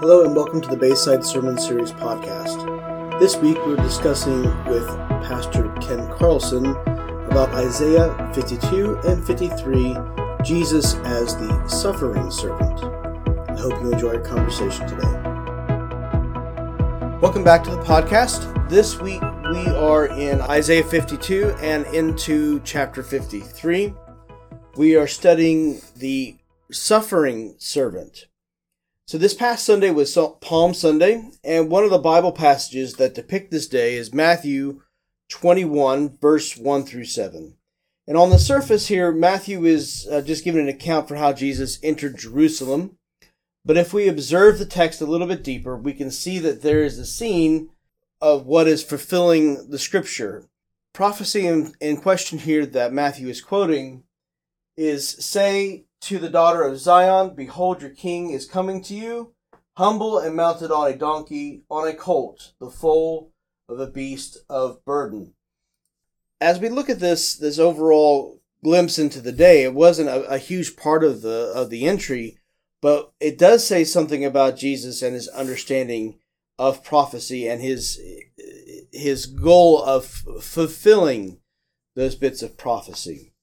Hello and welcome to the Bayside Sermon Series podcast. This week we're discussing with Pastor Ken Carlson about Isaiah 52 and 53, Jesus as the suffering servant. I hope you enjoy our conversation today. Welcome back to the podcast. This week we are in Isaiah 52 and into chapter 53. We are studying the suffering servant. So this past Sunday was Palm Sunday, and one of the Bible passages that depict this day is Matthew 21, verse 1 through 7. And on the surface here, Matthew is uh, just giving an account for how Jesus entered Jerusalem. But if we observe the text a little bit deeper, we can see that there is a scene of what is fulfilling the scripture. Prophecy in, in question here that Matthew is quoting is say to the daughter of Zion, Behold, your king is coming to you, humble and mounted on a donkey, on a colt, the foal of a beast of burden. As we look at this, this overall glimpse into the day, it wasn't a, a huge part of the of the entry, but it does say something about Jesus and his understanding of prophecy and his his goal of fulfilling those bits of prophecy.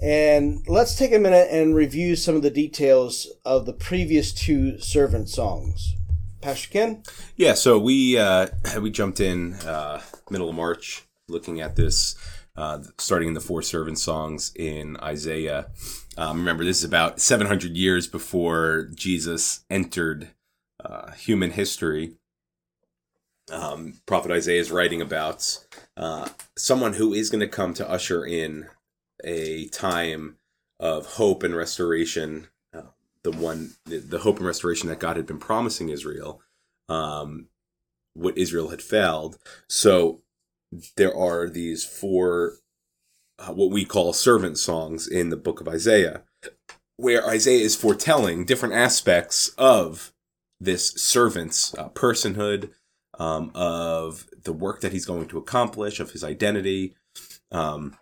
And let's take a minute and review some of the details of the previous two servant songs. Pastor Ken? Yeah, so we uh, we jumped in uh, middle of March looking at this, uh, starting in the four servant songs in Isaiah. Um, remember, this is about 700 years before Jesus entered uh, human history. Um, Prophet Isaiah is writing about uh, someone who is going to come to usher in a time of hope and restoration, uh, the one the, the, hope and restoration that God had been promising Israel, um, what Israel had failed. So there are these four uh, what we call servant songs in the book of Isaiah, where Isaiah is foretelling different aspects of this servant's uh, personhood, um, of the work that he's going to accomplish, of his identity. Um,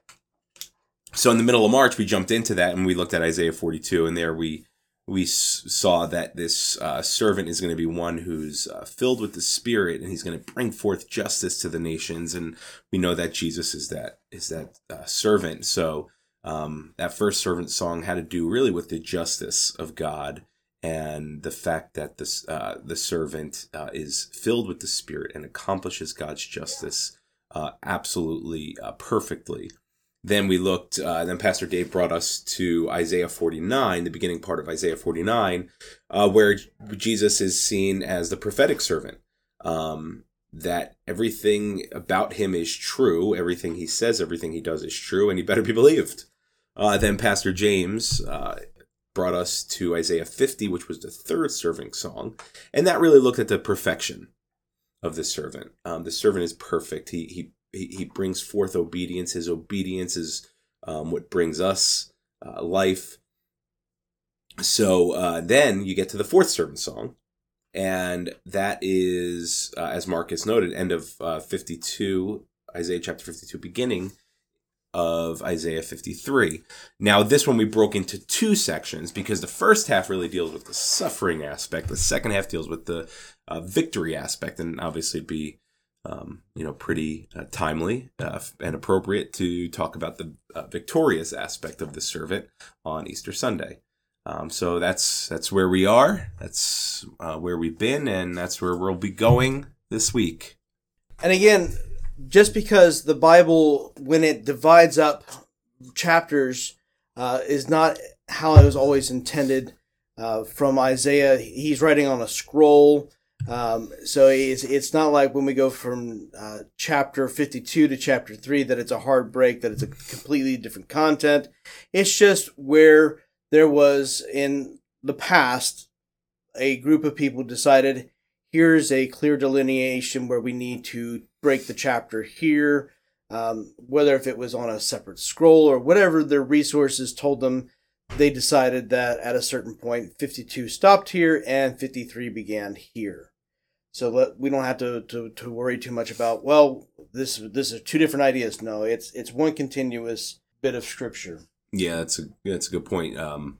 so in the middle of March, we jumped into that and we looked at Isaiah 42, and there we we saw that this uh, servant is going to be one who's uh, filled with the Spirit, and he's going to bring forth justice to the nations. And we know that Jesus is that is that uh, servant. So um, that first servant song had to do really with the justice of God and the fact that this uh, the servant uh, is filled with the Spirit and accomplishes God's justice uh, absolutely perfectly. Then we looked, uh, then Pastor Dave brought us to Isaiah 49, the beginning part of Isaiah 49, uh, where Jesus is seen as the prophetic servant. Um, that everything about him is true, everything he says, everything he does is true, and he better be believed. Uh, then Pastor James uh, brought us to Isaiah 50, which was the third servant song, and that really looked at the perfection of the servant. Um, the servant is perfect. He he he, he brings forth obedience. His obedience is um, what brings us uh, life. So uh, then you get to the fourth servant song, and that is, uh, as Marcus noted, end of uh, 52, Isaiah chapter 52, beginning of Isaiah 53. Now, this one we broke into two sections because the first half really deals with the suffering aspect, the second half deals with the uh, victory aspect, and obviously be um, you know, pretty uh, timely uh, and appropriate to talk about the uh, victorious aspect of the servant on Easter Sunday. Um, so that's that's where we are. That's uh, where we've been, and that's where we'll be going this week. And again, just because the Bible, when it divides up chapters, uh, is not how it was always intended. Uh, from Isaiah, he's writing on a scroll um, so it's it's not like when we go from uh, chapter 52 to chapter 3 that it's a hard break, that it's a completely different content. It's just where there was in the past a group of people decided here's a clear delineation where we need to break the chapter here, um, whether if it was on a separate scroll or whatever their resources told them. They decided that at a certain point, 52 stopped here and 53 began here. So let, we don't have to, to, to worry too much about well this this is two different ideas. No, it's it's one continuous bit of scripture. Yeah, that's a that's a good point. Um,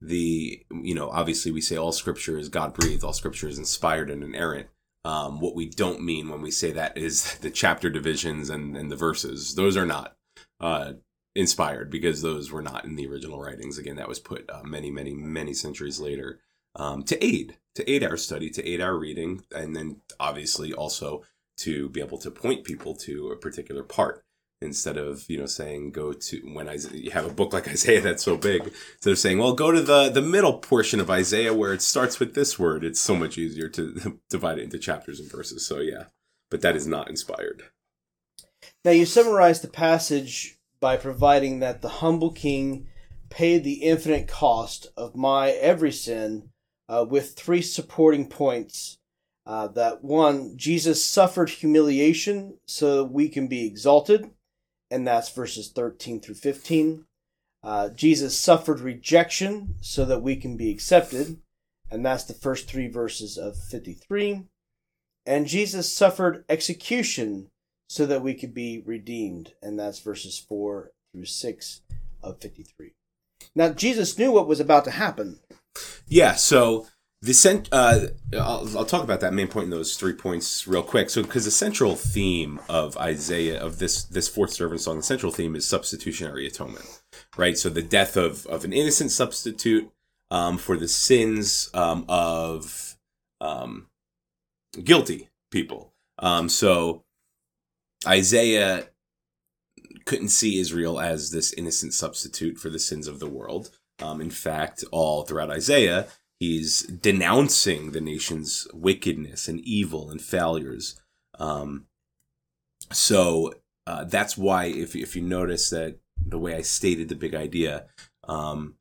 the you know obviously we say all scripture is God breathed, all scripture is inspired and inerrant. Um, what we don't mean when we say that is the chapter divisions and, and the verses; those are not uh, inspired because those were not in the original writings. Again, that was put uh, many, many, many centuries later um, to aid to aid our study, to aid our reading, and then obviously also to be able to point people to a particular part instead of you know saying go to when I have a book like Isaiah that's so big instead of saying well go to the the middle portion of Isaiah where it starts with this word. It's so much easier to divide it into chapters and verses. So yeah but that is not inspired. Now you summarize the passage by providing that the humble king paid the infinite cost of my every sin uh, with three supporting points uh, that one Jesus suffered humiliation so that we can be exalted and that's verses 13 through 15. Uh, Jesus suffered rejection so that we can be accepted, and that's the first three verses of 53. And Jesus suffered execution so that we could be redeemed, and that's verses 4 through 6 of 53. Now, Jesus knew what was about to happen. Yeah, so the cent, uh, I'll, I'll, talk about that main point in those three points real quick. So, because the central theme of Isaiah of this this fourth servant song, the central theme is substitutionary atonement, right? So, the death of of an innocent substitute um, for the sins um, of um, guilty people. Um, so, Isaiah couldn't see Israel as this innocent substitute for the sins of the world. Um, in fact, all throughout Isaiah He's denouncing the nation's wickedness and evil and failures. Um, so uh, that's why, if if you notice that the way I stated the big idea, um,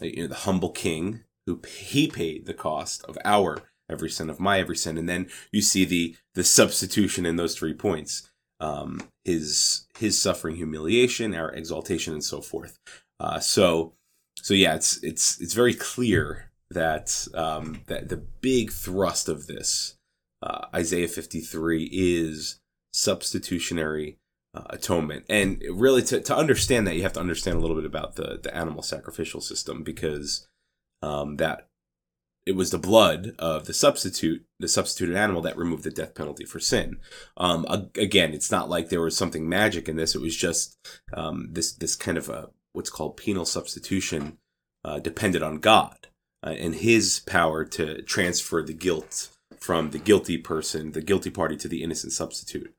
you know, the humble king who he paid the cost of our every sin of my every sin, and then you see the the substitution in those three points. Um, his his suffering, humiliation, our exaltation, and so forth. Uh, so so yeah, it's it's it's very clear that um, that the big thrust of this uh, Isaiah 53 is substitutionary uh, atonement, and really to, to understand that you have to understand a little bit about the the animal sacrificial system because um, that it was the blood of the substitute, the substituted animal that removed the death penalty for sin. Um, again, it's not like there was something magic in this. It was just um, this this kind of a what's called penal substitution uh, depended on God uh, and his power to transfer the guilt from the guilty person, the guilty party, to the innocent substitute.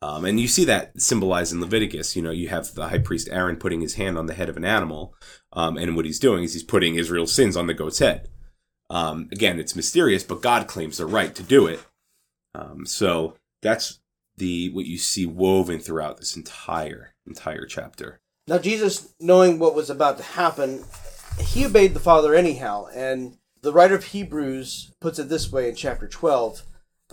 Um, and you see that symbolized in Leviticus. You know, you have the high priest Aaron putting his hand on the head of an animal, um, and what he's doing is he's putting Israel's sins on the goat's head. Um, again, it's mysterious, but God claims the right to do it. Um, so that's the what you see woven throughout this entire entire chapter. Now, Jesus, knowing what was about to happen, he obeyed the Father anyhow, and the writer of Hebrews puts it this way in chapter 12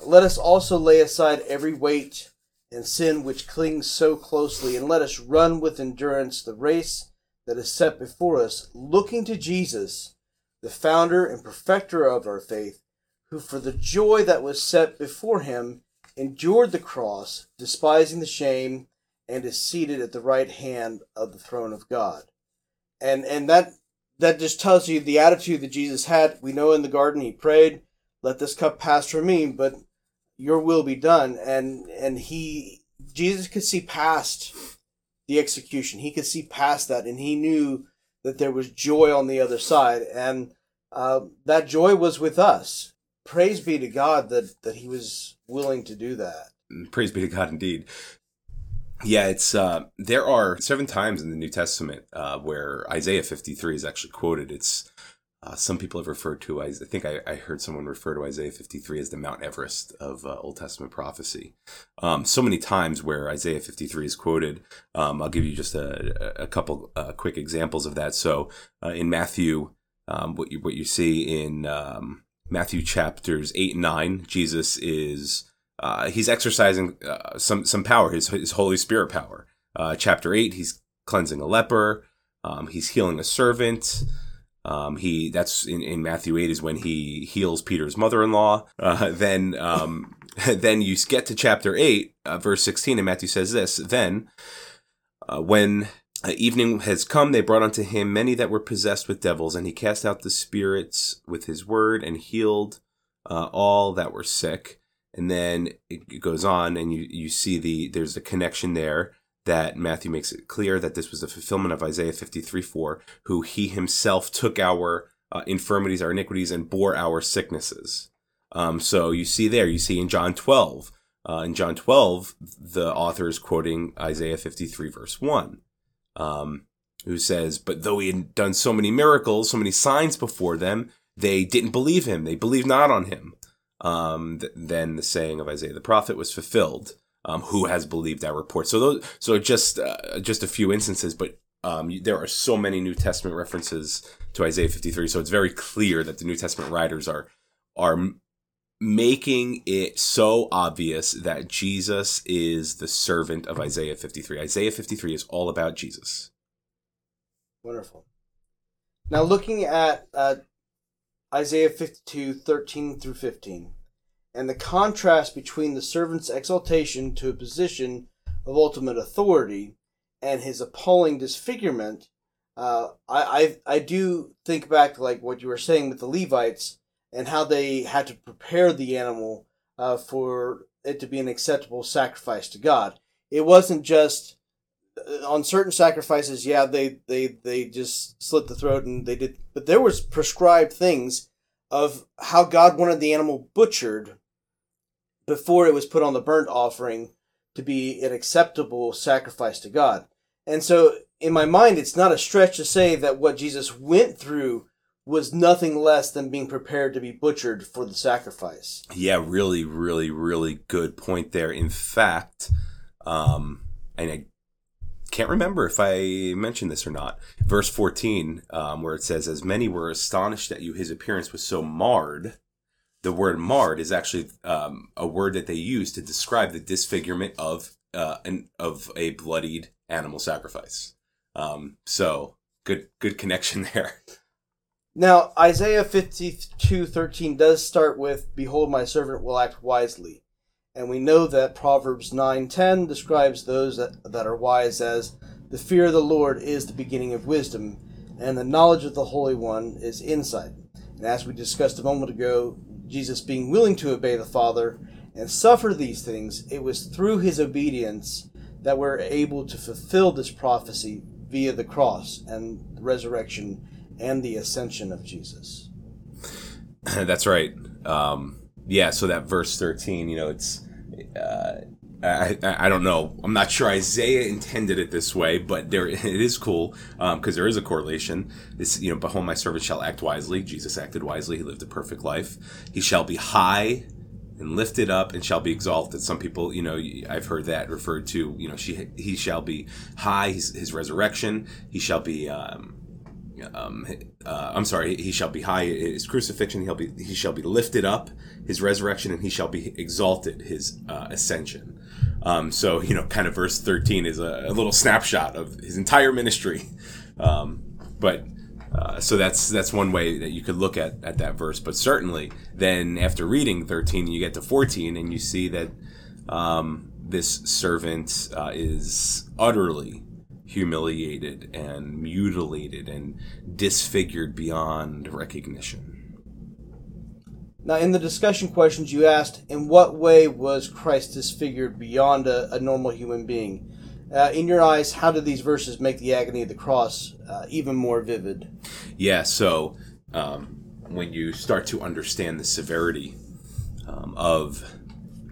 Let us also lay aside every weight and sin which clings so closely, and let us run with endurance the race that is set before us, looking to Jesus, the founder and perfecter of our faith, who for the joy that was set before him endured the cross, despising the shame, and is seated at the right hand of the throne of God. And and that that just tells you the attitude that Jesus had. We know in the garden he prayed, "Let this cup pass from me, but your will be done." And and he Jesus could see past the execution. He could see past that, and he knew that there was joy on the other side, and uh, that joy was with us. Praise be to God that that He was willing to do that. Praise be to God, indeed. Yeah, it's uh, there are seven times in the New Testament uh, where Isaiah 53 is actually quoted. It's uh, some people have referred to. I think I, I, heard someone refer to Isaiah 53 as the Mount Everest of uh, Old Testament prophecy. Um, so many times where Isaiah 53 is quoted. Um, I'll give you just a, a couple uh, quick examples of that. So uh, in Matthew, um, what you what you see in um, Matthew chapters eight and nine, Jesus is uh, he's exercising uh, some some power, his his Holy Spirit power. Uh, chapter eight, he's cleansing a leper. Um, he's healing a servant. Um, he that's in, in Matthew eight is when he heals Peter's mother-in-law. Uh, then um, then you get to chapter eight, uh, verse sixteen, and Matthew says this. Then uh, when evening has come, they brought unto him many that were possessed with devils, and he cast out the spirits with his word and healed all that were sick. And then it goes on, and you, you see the there's a connection there that Matthew makes it clear that this was the fulfillment of Isaiah 53 4, who he himself took our uh, infirmities, our iniquities, and bore our sicknesses. Um, so you see there, you see in John 12, uh, in John 12, the author is quoting Isaiah 53, verse 1, um, who says, But though he had done so many miracles, so many signs before them, they didn't believe him. They believed not on him. Um, th- then the saying of Isaiah the prophet was fulfilled. Um, who has believed that report? So those, so just uh, just a few instances, but um, there are so many New Testament references to Isaiah 53. So it's very clear that the New Testament writers are are making it so obvious that Jesus is the servant of Isaiah 53. Isaiah 53 is all about Jesus. Wonderful. Now, looking at uh, Isaiah 52, 13 through 15, and the contrast between the servant's exaltation to a position of ultimate authority and his appalling disfigurement, uh, I, I I do think back like what you were saying with the Levites and how they had to prepare the animal uh, for it to be an acceptable sacrifice to God. It wasn't just on certain sacrifices. Yeah, they they they just slit the throat and they did, but there was prescribed things of how God wanted the animal butchered before it was put on the burnt offering to be an acceptable sacrifice to God. And so, in my mind, it's not a stretch to say that what Jesus went through was nothing less than being prepared to be butchered for the sacrifice. Yeah, really, really, really good point there. In fact, um, and I can't remember if I mentioned this or not. Verse 14, um, where it says, As many were astonished at you, his appearance was so marred. The word marred is actually um, a word that they use to describe the disfigurement of uh, an, of a bloodied animal sacrifice. Um, so good, good connection there. Now, Isaiah 52:13 does start with behold my servant will act wisely. And we know that Proverbs 9:10 describes those that, that are wise as the fear of the Lord is the beginning of wisdom, and the knowledge of the Holy One is insight. And as we discussed a moment ago, Jesus being willing to obey the Father and suffer these things, it was through his obedience that we're able to fulfill this prophecy via the cross and the resurrection and the ascension of Jesus. That's right. Um, yeah, so that verse 13, you know, it's. Uh, I, I, I don't know. I'm not sure Isaiah intended it this way, but there it is cool because um, there is a correlation. This you know, behold, my servant shall act wisely. Jesus acted wisely. He lived a perfect life. He shall be high and lifted up and shall be exalted. Some people, you know, I've heard that referred to. You know, she he shall be high. His, his resurrection. He shall be. Um, um, uh, I'm sorry, he shall be high. His crucifixion, he'll be he shall be lifted up. His resurrection, and he shall be exalted. His uh, ascension. Um, so you know, kind of verse 13 is a, a little snapshot of his entire ministry. Um, but uh, so that's that's one way that you could look at at that verse. But certainly, then after reading 13, you get to 14, and you see that um, this servant uh, is utterly humiliated and mutilated and disfigured beyond recognition. Now, in the discussion questions, you asked, in what way was Christ disfigured beyond a, a normal human being? Uh, in your eyes, how do these verses make the agony of the cross uh, even more vivid? Yeah, so um, when you start to understand the severity um, of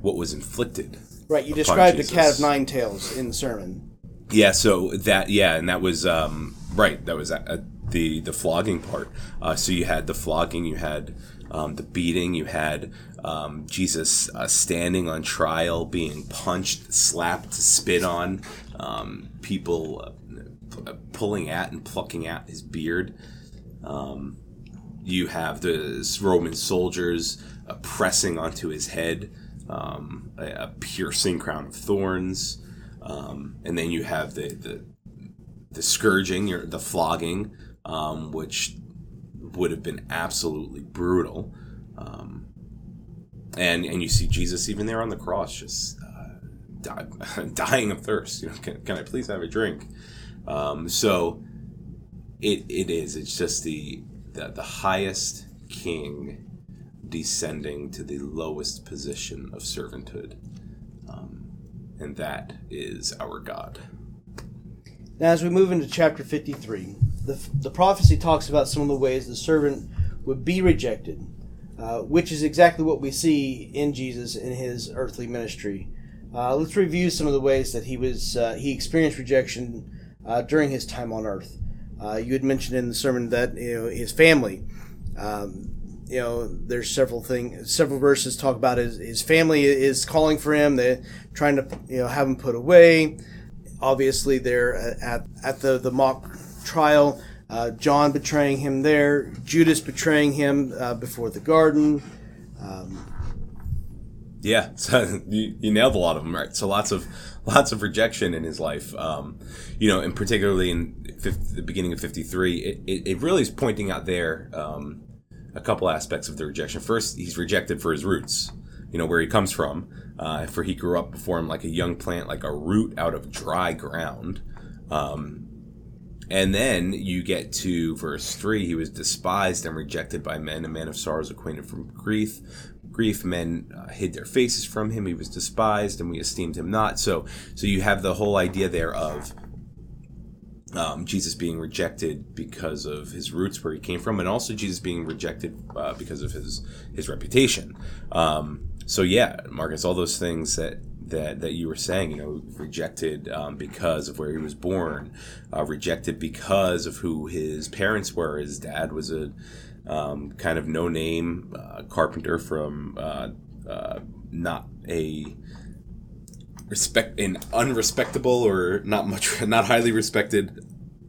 what was inflicted. Right, you described Jesus. the cat of nine tails in the sermon. Yeah, so that yeah, and that was um, right. That was uh, the the flogging part. Uh, so you had the flogging, you had um, the beating, you had um, Jesus uh, standing on trial, being punched, slapped, spit on, um, people uh, pulling at and plucking at his beard. Um, you have the Roman soldiers uh, pressing onto his head um, a, a piercing crown of thorns. Um, and then you have the the, the scourging, your, the flogging, um, which would have been absolutely brutal. Um, and and you see Jesus even there on the cross, just uh, die, dying of thirst. You know, can, can I please have a drink? Um, so it it is. It's just the the, the highest king descending to the lowest position of servanthood, and that is our God. Now, as we move into chapter 53, the, the prophecy talks about some of the ways the servant would be rejected, uh, which is exactly what we see in Jesus in his earthly ministry. Uh, let's review some of the ways that he was uh, he experienced rejection uh, during his time on earth. Uh, you had mentioned in the sermon that you know his family. Um, you know, there's several things, several verses talk about his, his family is calling for him. They're trying to you know have him put away. Obviously, they're at at the the mock trial. Uh, John betraying him there, Judas betraying him uh, before the garden. Um, yeah, so you, you nailed a lot of them, right? So lots of lots of rejection in his life. Um, you know, and particularly in 50, the beginning of 53, it, it, it, really is pointing out there um, a couple aspects of the rejection. First, he's rejected for his roots, you know, where he comes from. Uh, for he grew up before him like a young plant, like a root out of dry ground. Um, and then you get to verse 3 he was despised and rejected by men, a man of sorrows, acquainted from grief grief men uh, hid their faces from him he was despised and we esteemed him not so so you have the whole idea there of um, Jesus being rejected because of his roots where he came from and also Jesus being rejected uh, because of his his reputation. Um, so yeah Marcus all those things that that that you were saying you know rejected um, because of where he was born uh, rejected because of who his parents were. His dad was a um, kind of no name uh, carpenter from uh, uh, not a respect an unrespectable or not much not highly respected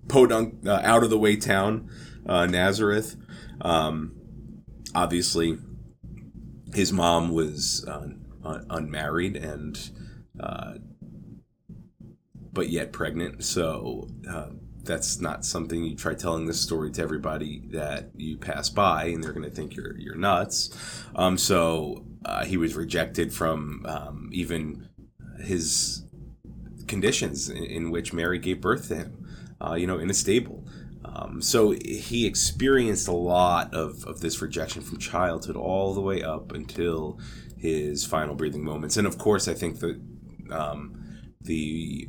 podunk uh, out of the way town uh, Nazareth. Um, obviously, his mom was uh, un- unmarried and but yet pregnant, so that's not something you try telling this story to everybody that you pass by, and they're going to think you're you're nuts. Um, so uh, he was rejected from um, even his conditions in, in, which Mary gave birth to him. Uh, you know, in a stable. Um, so he experienced a lot of, of this rejection from childhood all the way up until his final breathing moments. And of course, I think that um, the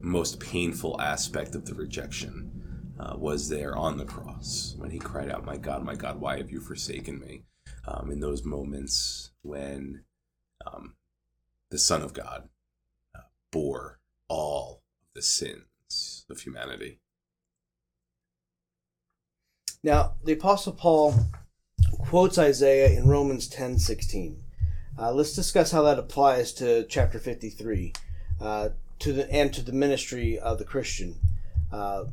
most painful aspect of the rejection uh, was there on the cross when he cried out, My God, my God, why have you forsaken me? Um, in those moments when um, the Son of God bore all the sins of humanity. Now, the Apostle Paul quotes Isaiah in Romans 10 16. Uh, let's discuss how that applies to chapter 53. Uh, to the and to the ministry of the Christian. Uh,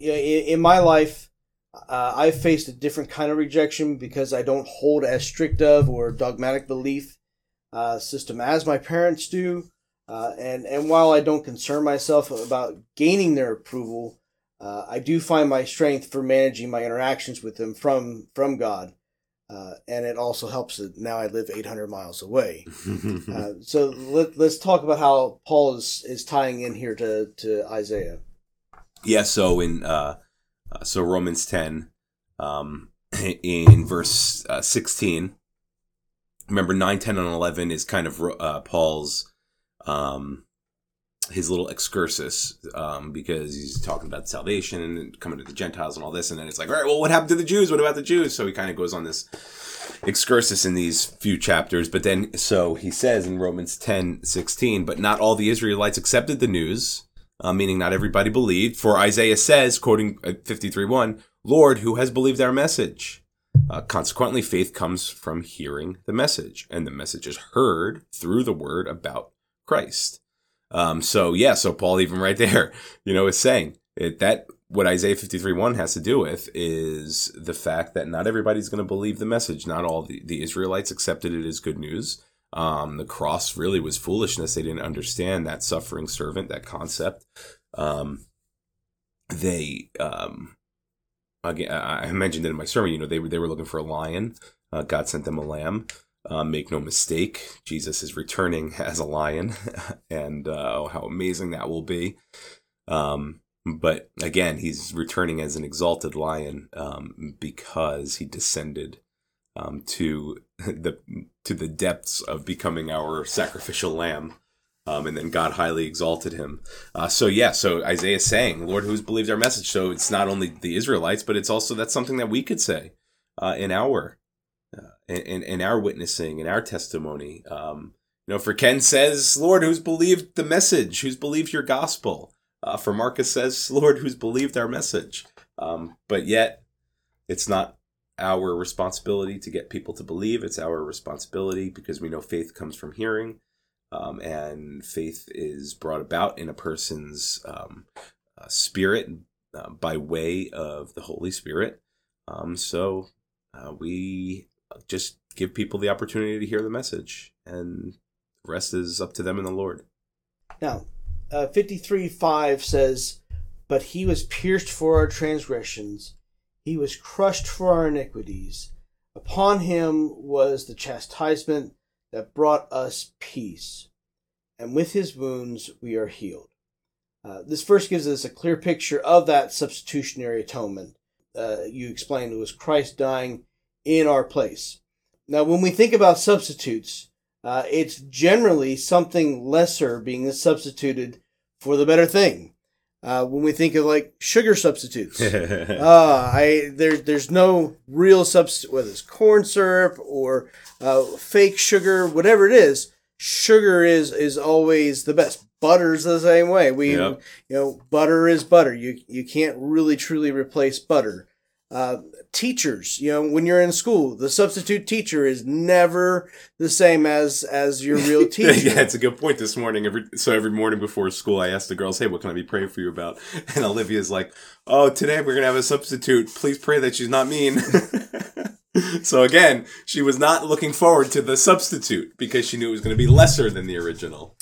in, in my life, uh, I've faced a different kind of rejection because I don't hold as strict of or dogmatic belief uh, system as my parents do. Uh, and and while I don't concern myself about gaining their approval, uh, I do find my strength for managing my interactions with them from from God. Uh, and it also helps that now I live 800 miles away. uh, so let, us talk about how Paul is, is tying in here to, to Isaiah. Yeah, so in uh, uh so Romans 10, um, in verse uh, 16, remember 9, 10, and 11 is kind of uh, Paul's um, his little excursus um, because he's talking about salvation and coming to the Gentiles and all this, and then it's like, all right, well, what happened to the Jews? What about the Jews? So he kind of goes on this excursus in these few chapters, but then so he says in Romans 10, 16, but not all the Israelites accepted the news, uh, meaning not everybody believed. For Isaiah says, quoting uh, 53, 1, Lord, who has believed our message? Uh, consequently, faith comes from hearing the message, and the message is heard through the word about Christ. Um, so yeah, so Paul even right there, you know, is saying it, that what Isaiah 53 1 has to do with is the fact that not everybody's going to believe the message. Not all the, the Israelites accepted it as good news. Um, the cross really was foolishness. They didn't understand that suffering servant, that concept. Um, they, um, again, I mentioned it in my sermon, you know, they were, they were looking for a lion. Uh, God sent them a lamb. Uh, make no mistake, Jesus is returning as a lion, and uh, oh, how amazing that will be. Um, But again, he's returning as an exalted lion um, because he descended um, to the to the depths of becoming our sacrificial lamb. Um, and then God highly exalted him. Uh, so yeah, so Isaiah is saying, "Lord, who's believed our message?" So it's not only the Israelites, but it's also that's something that we could say uh, in our uh, in, in our witnessing, and our testimony. Um, you know, for Ken says, "Lord, who's believed the message? Who's believed your gospel?" Uh, for Marcus says, "Lord, who's believed our message?" Um, but yet, it's not our responsibility to get people to believe. It's our responsibility because we know faith comes from hearing um, and faith is brought about in a person's um, uh, spirit uh, by way of the Holy Spirit. Um, so uh, we just give people the opportunity to hear the message, and rest is up to them and the Lord. Now, uh, 53 5 says, But he was pierced for our transgressions, he was crushed for our iniquities. Upon him was the chastisement that brought us peace, and with his wounds we are healed. Uh, this verse gives us a clear picture of that substitutionary atonement. Uh, you explained it was Christ dying in our place. Now, when we think about substitutes, uh, it's generally something lesser being substituted for the better thing. Uh, when we think of like sugar substitutes, uh, I there there's no real substitute whether it's corn syrup or uh, fake sugar, whatever it is. Sugar is is always the best. Butter's the same way. We yep. you know butter is butter. You you can't really truly replace butter. Uh, teachers, you know, when you're in school, the substitute teacher is never the same as as your real teacher. yeah, it's a good point. This morning, every so every morning before school, I ask the girls, "Hey, what can I be praying for you about?" And Olivia's like, "Oh, today we're gonna have a substitute. Please pray that she's not mean." so again, she was not looking forward to the substitute because she knew it was going to be lesser than the original.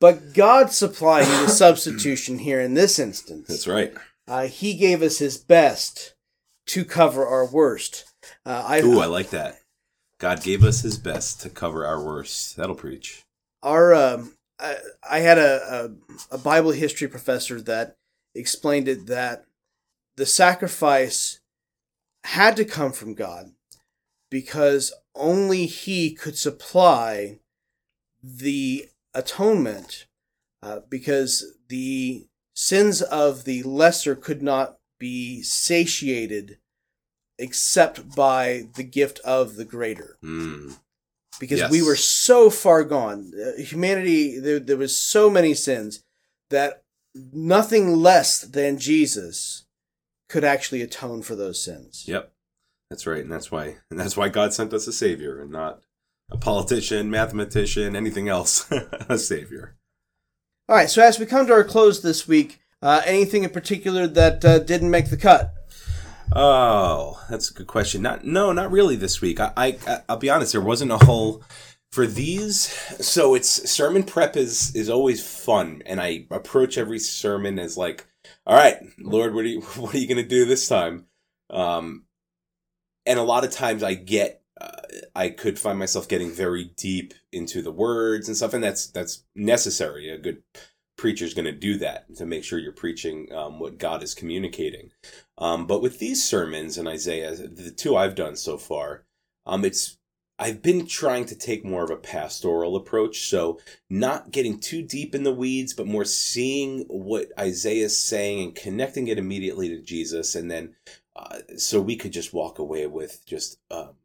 But God supplied the substitution here in this instance. That's right. Uh, he gave us his best to cover our worst. Uh, I, Ooh, I like that. God gave us His best to cover our worst. That'll preach. Our, um, I, I had a, a, a Bible history professor that explained it that the sacrifice had to come from God because only He could supply the atonement uh, because the sins of the lesser could not be satiated except by the gift of the greater. Mm. Because yes. we were so far gone. Uh, humanity, there, there was so many sins that nothing less than Jesus could actually atone for those sins. Yep. That's right. And that's why and that's why God sent us a savior and not a politician, mathematician, anything else. a savior. All right, so as we come to our close this week, uh, anything in particular that uh, didn't make the cut? Oh, that's a good question. Not no, not really this week. I, I I'll be honest, there wasn't a whole for these. So it's sermon prep is is always fun, and I approach every sermon as like, all right, Lord, what are you what are you gonna do this time? Um, and a lot of times I get uh, I could find myself getting very deep into the words and stuff, and that's that's necessary. A good preacher's going to do that to make sure you're preaching um, what God is communicating. Um, but with these sermons in Isaiah, the two I've done so far, um, it's I've been trying to take more of a pastoral approach, so not getting too deep in the weeds, but more seeing what Isaiah is saying and connecting it immediately to Jesus, and then uh, so we could just walk away with just um,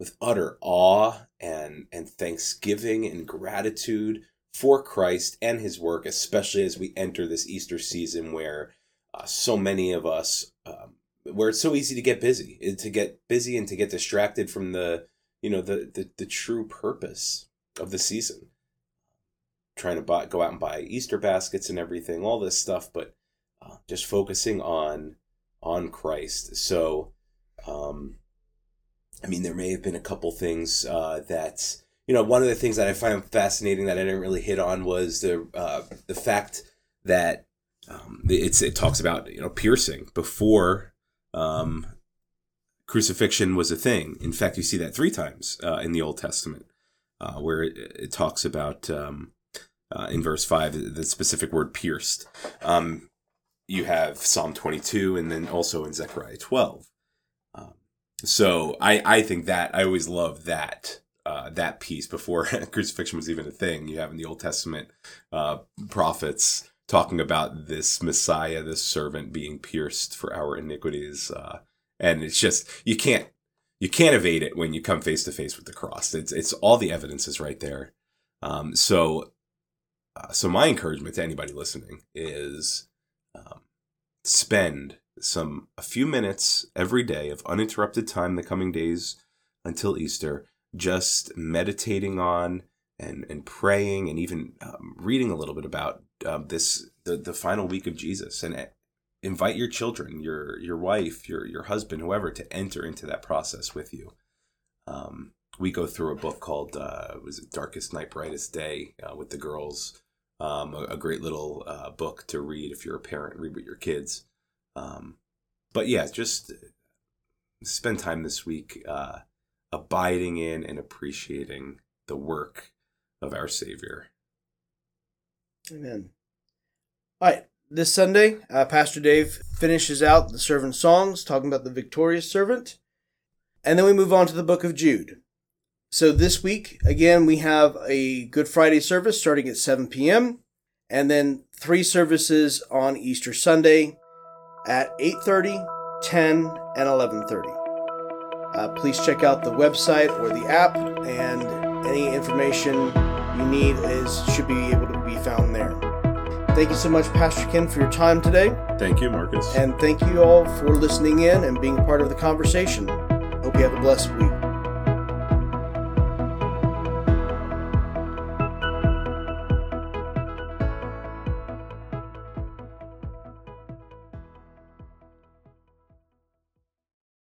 with utter awe and and thanksgiving and gratitude for Christ and his work, especially as we enter this Easter season where uh, so many of us, um, where it's so easy to get busy, eh, to get busy and to get distracted from the, you know, the, the, the true purpose of the season. Trying to buy, go out and buy Easter baskets and everything, all this stuff, but uh, just focusing on on Christ. So, um, I mean, there may have been a couple things uh, that you know, one of the things that I find fascinating that I didn't really hit on was the uh, the fact that um, it's it talks about you know piercing before um, crucifixion was a thing. In fact, you see that three times uh, in the Old Testament, uh, where it, it, talks about um, uh, in verse five the specific word pierced. Um, you have Psalm 22 and then also in Zechariah 12. Um, so I, I think that I always love that uh, that piece before crucifixion was even a thing. You have in the Old Testament uh, prophets talking about this Messiah, this servant being pierced for our iniquities, uh, and it's just you can't you can't evade it when you come face to face with the cross. It's it's all the evidence is right there. Um, so uh, so my encouragement to anybody listening is um, spend some a few minutes every day of uninterrupted time the coming days until Easter just meditating on and and praying and even um, reading a little bit about um, this the the final week of Jesus and uh, invite your children, your your wife, your your husband, whoever, to enter into that process with you. Um, we go through a book called uh, was it Darkest Night, Brightest Day uh, with the girls. Um, a, a, great little uh, book to read if you're a parent, read with your kids. Um, but yeah, just spend time this week uh, abiding in and appreciating the work of our Savior. Amen. All right. This Sunday, uh, Pastor Dave finishes out the servant songs, talking about the victorious servant. And then we move on to the book of Jude. So this week, again, we have a Good Friday service starting at 7 p.m. and then three services on Easter Sunday at 8.30, 10, and 11.30. Uh, please check out the website or the app, and any information you need is should be able to be found there. Thank you so much, Pastor Ken, for your time today. Thank you, Marcus. And thank you all for listening in and being part of the conversation. Hope you have a blessed week.